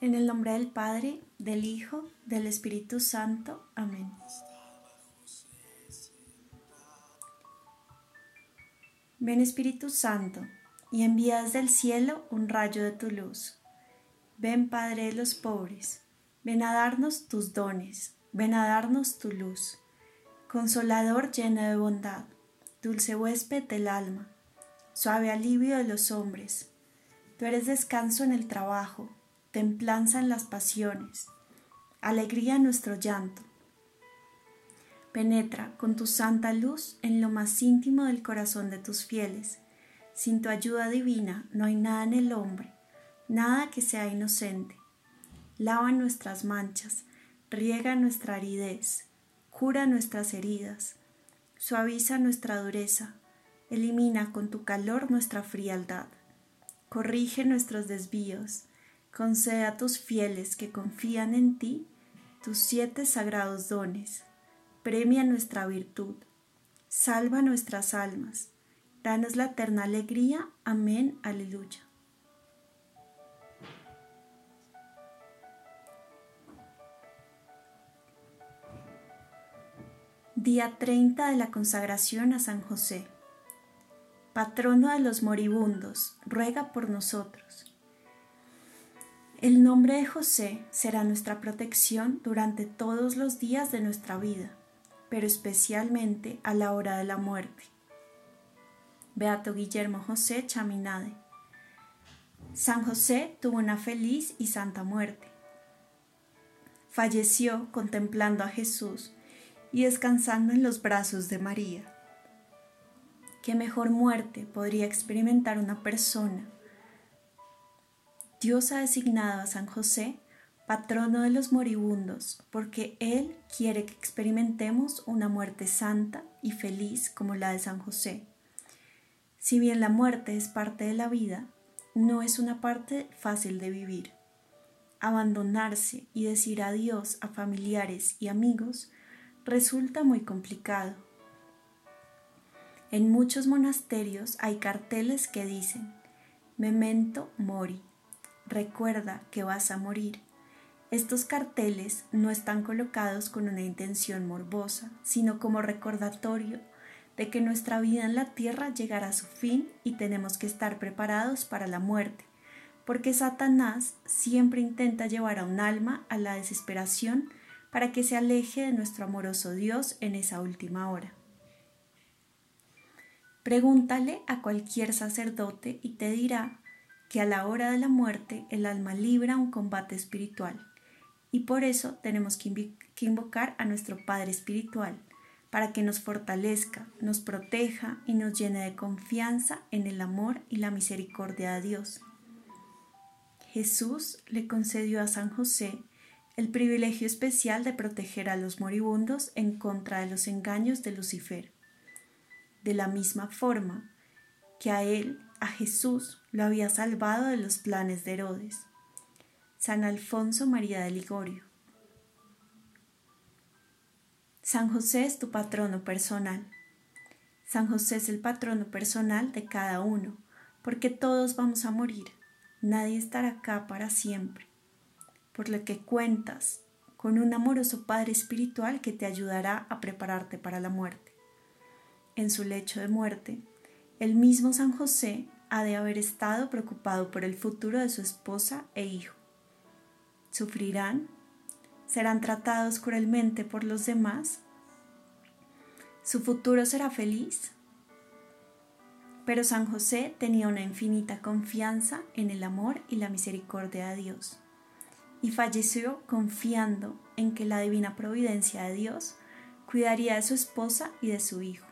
En el nombre del Padre, del Hijo, del Espíritu Santo. Amén. Ven Espíritu Santo, y envía desde el cielo un rayo de tu luz. Ven Padre de los pobres, ven a darnos tus dones, ven a darnos tu luz. Consolador lleno de bondad, dulce huésped del alma, suave alivio de los hombres. Tú eres descanso en el trabajo, templanza en las pasiones, alegría en nuestro llanto. Penetra con tu santa luz en lo más íntimo del corazón de tus fieles. Sin tu ayuda divina no hay nada en el hombre, nada que sea inocente. Lava nuestras manchas, riega nuestra aridez, cura nuestras heridas, suaviza nuestra dureza, elimina con tu calor nuestra frialdad, corrige nuestros desvíos, concede a tus fieles que confían en ti tus siete sagrados dones, premia nuestra virtud, salva nuestras almas, danos la eterna alegría. Amén, aleluya. Día 30 de la consagración a San José. Patrono de los moribundos, ruega por nosotros. El nombre de José será nuestra protección durante todos los días de nuestra vida, pero especialmente a la hora de la muerte. Beato Guillermo José Chaminade. San José tuvo una feliz y santa muerte. Falleció contemplando a Jesús y descansando en los brazos de María. ¿Qué mejor muerte podría experimentar una persona Dios ha designado a San José patrono de los moribundos, porque Él quiere que experimentemos una muerte santa y feliz como la de San José. Si bien la muerte es parte de la vida, no es una parte fácil de vivir. Abandonarse y decir adiós a familiares y amigos resulta muy complicado. En muchos monasterios hay carteles que dicen Memento Mori, recuerda que vas a morir. Estos carteles no están colocados con una intención morbosa, sino como recordatorio de que nuestra vida en la tierra llegará a su fin y tenemos que estar preparados para la muerte, porque Satanás siempre intenta llevar a un alma a la desesperación para que se aleje de nuestro amoroso Dios en esa última hora. Pregúntale a cualquier sacerdote y te dirá que a la hora de la muerte el alma libra un combate espiritual y por eso tenemos que, invocar a nuestro Padre Espiritual para que nos fortalezca, nos proteja y nos llene de confianza en el amor y la misericordia de Dios. Jesús le concedió a San José el privilegio especial de proteger a los moribundos en contra de los engaños de Lucifer. De la misma forma que a él a Jesús lo había salvado de los planes de Herodes. San Alfonso María de Ligorio. San José es tu patrono personal. San José es el patrono personal de cada uno, porque todos vamos a morir. Nadie estará acá para siempre. Por lo que cuentas con un amoroso Padre Espiritual que te ayudará a prepararte para la muerte. En su lecho de muerte, el mismo San José ha de haber estado preocupado por el futuro de su esposa e hijo. ¿Sufrirán? ¿Serán tratados cruelmente por los demás? ¿Su futuro será feliz? Pero San José tenía una infinita confianza en el amor y la misericordia de Dios, y falleció confiando en que la divina providencia de Dios cuidaría de su esposa y de su hijo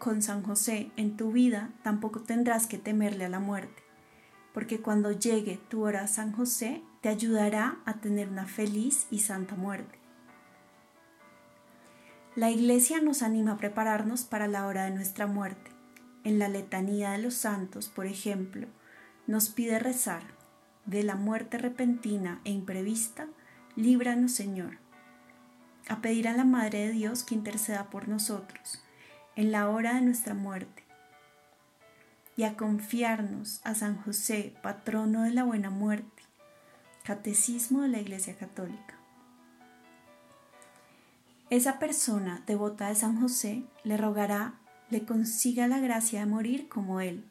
con San José en tu vida, tampoco tendrás que temerle a la muerte, porque cuando llegue tu hora San José, te ayudará a tener una feliz y santa muerte. La Iglesia nos anima a prepararnos para la hora de nuestra muerte. En la letanía de los santos, por ejemplo, nos pide rezar, de la muerte repentina e imprevista, líbranos Señor. A pedir a la Madre de Dios que interceda por nosotros en la hora de nuestra muerte y a confiarnos a San José, patrono de la buena muerte, Catecismo de la Iglesia Católica. Esa persona devota de San José le rogará le consiga la gracia de morir como él,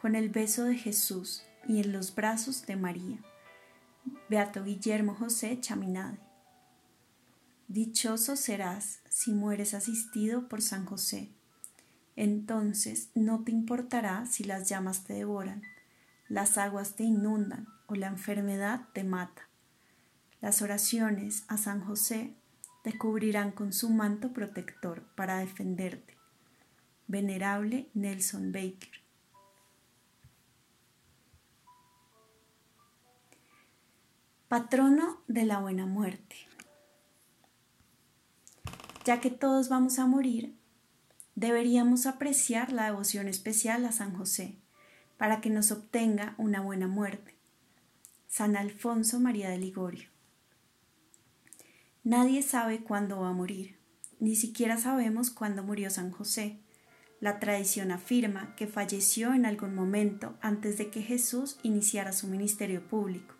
con el beso de Jesús y en los brazos de María. Beato Guillermo José Chaminade. Dichoso serás si mueres asistido por San José. Entonces no te importará si las llamas te devoran, las aguas te inundan o la enfermedad te mata. Las oraciones a San José te cubrirán con su manto protector para defenderte. Venerable Nelson Baker. Patrono de la buena muerte. Ya que todos vamos a morir, deberíamos apreciar la devoción especial a San José para que nos obtenga una buena muerte. San Alfonso María de Ligorio. Nadie sabe cuándo va a morir, ni siquiera sabemos cuándo murió San José. La tradición afirma que falleció en algún momento antes de que Jesús iniciara su ministerio público,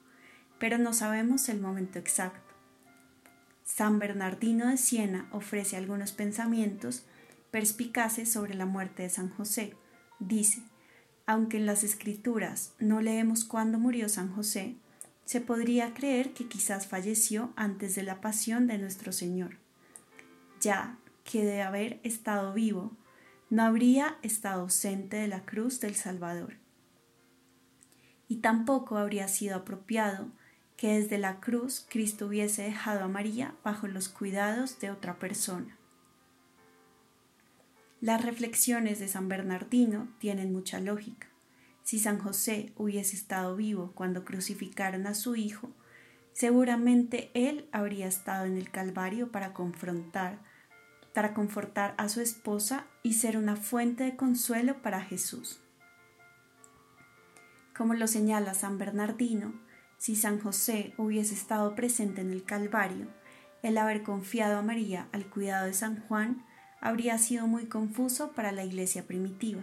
pero no sabemos el momento exacto. San Bernardino de Siena ofrece algunos pensamientos perspicaces sobre la muerte de San José. Dice, aunque en las escrituras no leemos cuándo murió San José, se podría creer que quizás falleció antes de la pasión de nuestro Señor, ya que de haber estado vivo, no habría estado ausente de la cruz del Salvador. Y tampoco habría sido apropiado que desde la cruz Cristo hubiese dejado a María bajo los cuidados de otra persona. Las reflexiones de San Bernardino tienen mucha lógica. Si San José hubiese estado vivo cuando crucificaron a su hijo, seguramente él habría estado en el Calvario para confrontar, para confortar a su esposa y ser una fuente de consuelo para Jesús. Como lo señala San Bernardino, si San José hubiese estado presente en el Calvario, el haber confiado a María al cuidado de San Juan habría sido muy confuso para la iglesia primitiva.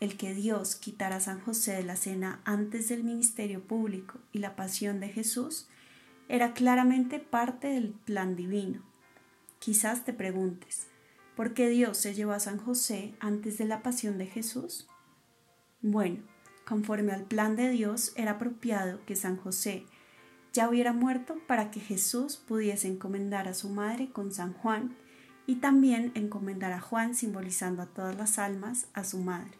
El que Dios quitara a San José de la cena antes del ministerio público y la pasión de Jesús era claramente parte del plan divino. Quizás te preguntes, ¿por qué Dios se llevó a San José antes de la pasión de Jesús? Bueno, Conforme al plan de Dios, era apropiado que San José ya hubiera muerto para que Jesús pudiese encomendar a su madre con San Juan y también encomendar a Juan simbolizando a todas las almas a su madre.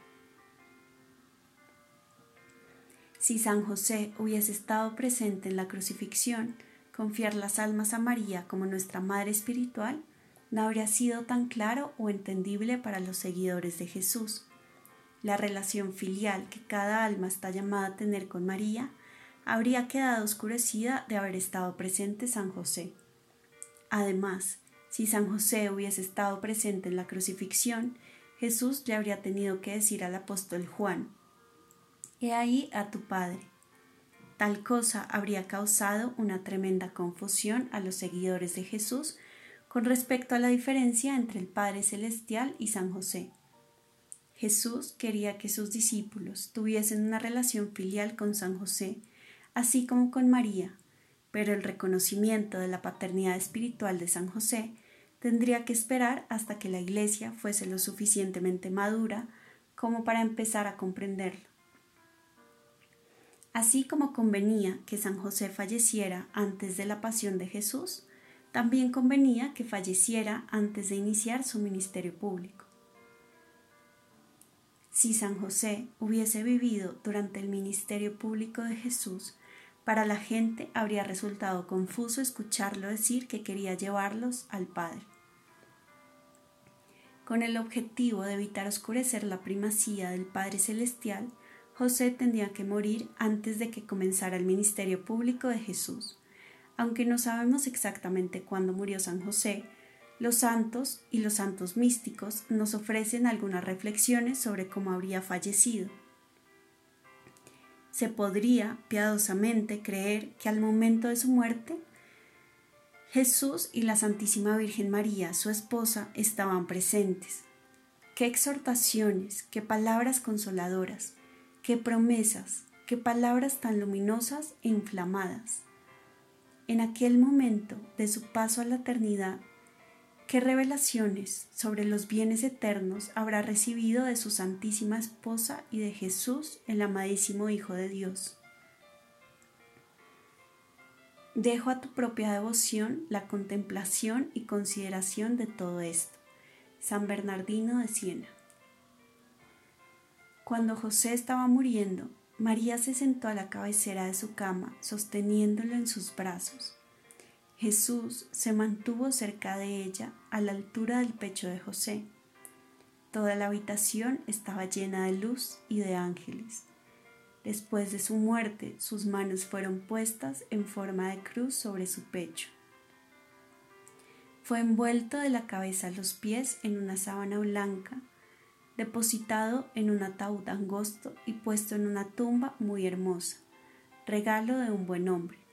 Si San José hubiese estado presente en la crucifixión, confiar las almas a María como nuestra madre espiritual no habría sido tan claro o entendible para los seguidores de Jesús la relación filial que cada alma está llamada a tener con María, habría quedado oscurecida de haber estado presente San José. Además, si San José hubiese estado presente en la crucifixión, Jesús le habría tenido que decir al apóstol Juan, He ahí a tu Padre. Tal cosa habría causado una tremenda confusión a los seguidores de Jesús con respecto a la diferencia entre el Padre Celestial y San José. Jesús quería que sus discípulos tuviesen una relación filial con San José, así como con María, pero el reconocimiento de la paternidad espiritual de San José tendría que esperar hasta que la Iglesia fuese lo suficientemente madura como para empezar a comprenderlo. Así como convenía que San José falleciera antes de la pasión de Jesús, también convenía que falleciera antes de iniciar su ministerio público. Si San José hubiese vivido durante el ministerio público de Jesús, para la gente habría resultado confuso escucharlo decir que quería llevarlos al Padre. Con el objetivo de evitar oscurecer la primacía del Padre Celestial, José tendría que morir antes de que comenzara el ministerio público de Jesús. Aunque no sabemos exactamente cuándo murió San José, los santos y los santos místicos nos ofrecen algunas reflexiones sobre cómo habría fallecido. Se podría piadosamente creer que al momento de su muerte, Jesús y la Santísima Virgen María, su esposa, estaban presentes. Qué exhortaciones, qué palabras consoladoras, qué promesas, qué palabras tan luminosas e inflamadas. En aquel momento de su paso a la eternidad, ¿qué revelaciones sobre los bienes eternos habrá recibido de su Santísima Esposa y de Jesús, el amadísimo Hijo de Dios? Dejo a tu propia devoción la contemplación y consideración de todo esto. San Bernardino de Siena. Cuando José estaba muriendo, María se sentó a la cabecera de su cama, sosteniéndolo en sus brazos. Jesús se mantuvo cerca de ella, a la altura del pecho de José. Toda la habitación estaba llena de luz y de ángeles. Después de su muerte, sus manos fueron puestas en forma de cruz sobre su pecho. Fue envuelto de la cabeza a los pies en una sábana blanca, depositado en un ataúd angosto y puesto en una tumba muy hermosa, regalo de un buen hombre.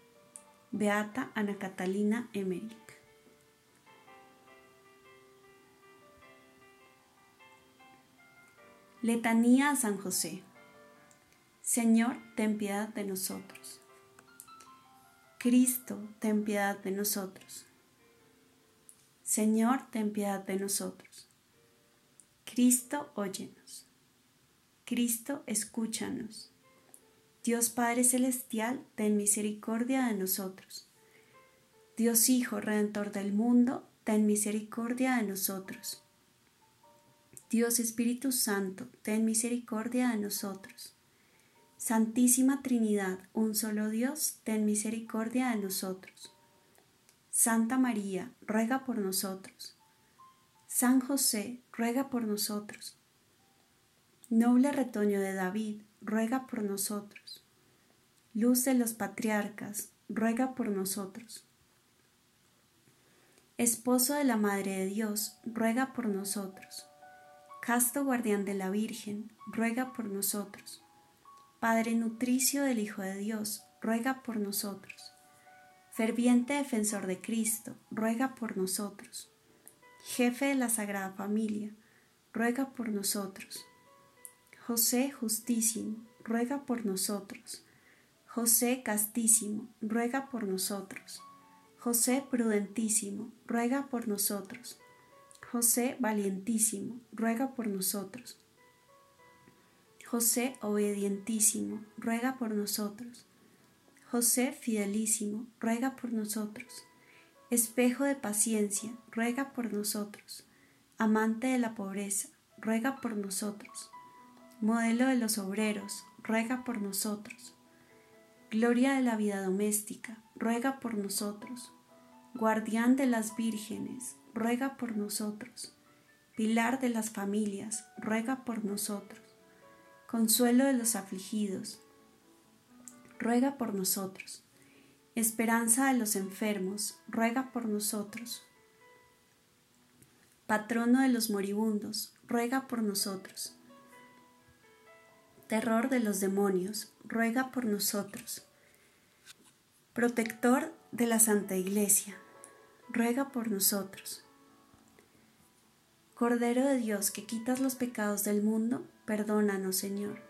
Beata Ana Catalina Emmerich. Letanía a San José. Señor, ten piedad de nosotros. Cristo, ten piedad de nosotros. Señor, ten piedad de nosotros. Cristo, óyenos. Cristo, escúchanos. Dios Padre Celestial, ten misericordia de nosotros. Dios Hijo, Redentor del mundo, ten misericordia de nosotros. Dios Espíritu Santo, ten misericordia de nosotros. Santísima Trinidad, un solo Dios, ten misericordia de nosotros. Santa María, ruega por nosotros. San José, ruega por nosotros. Noble retoño de David, ruega por nosotros. Luz de los patriarcas, ruega por nosotros. Esposo de la Madre de Dios, ruega por nosotros. Casto guardián de la Virgen, ruega por nosotros. Padre nutricio del Hijo de Dios, ruega por nosotros. Ferviente defensor de Cristo, ruega por nosotros. Jefe de la Sagrada Familia, ruega por nosotros. José Justísimo, ruega por nosotros. José Castísimo, ruega por nosotros. José Prudentísimo, ruega por nosotros. José Valientísimo, ruega por nosotros. José Obedientísimo, ruega por nosotros. José fidelísimo, ruega por nosotros. Espejo de paciencia, ruega por nosotros. Amante de la pobreza, ruega por nosotros. Modelo de los obreros, ruega por nosotros. Gloria de la vida doméstica, ruega por nosotros. Guardián de las vírgenes, ruega por nosotros. Pilar de las familias, ruega por nosotros. Consuelo de los afligidos, ruega por nosotros. Esperanza de los enfermos, ruega por nosotros. Patrono de los moribundos, ruega por nosotros. Terror de los demonios, ruega por nosotros. Protector de la Santa Iglesia, ruega por nosotros. Cordero de Dios que quitas los pecados del mundo, perdónanos, Señor.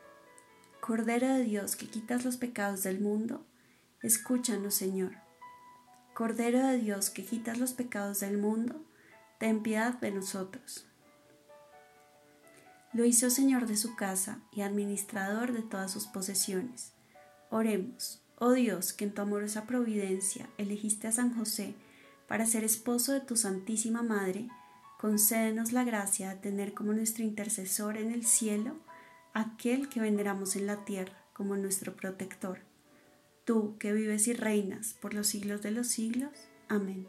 Cordero de Dios que quitas los pecados del mundo, escúchanos, Señor. Cordero de Dios que quitas los pecados del mundo, ten piedad de nosotros. Lo hizo Señor de su casa y administrador de todas sus posesiones. Oremos, oh Dios, que en tu amorosa providencia elegiste a San José para ser esposo de tu Santísima Madre, concédenos la gracia de tener como nuestro intercesor en el cielo aquel que veneramos en la tierra como nuestro protector. Tú que vives y reinas por los siglos de los siglos. Amén.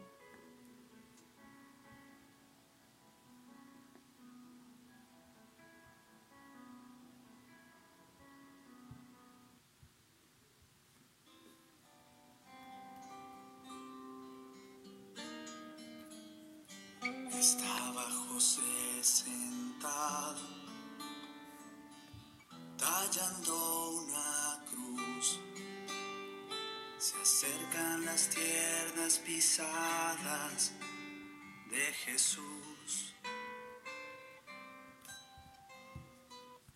Estaba José sentado tallando una cruz. Se acercan las tiernas pisadas de Jesús.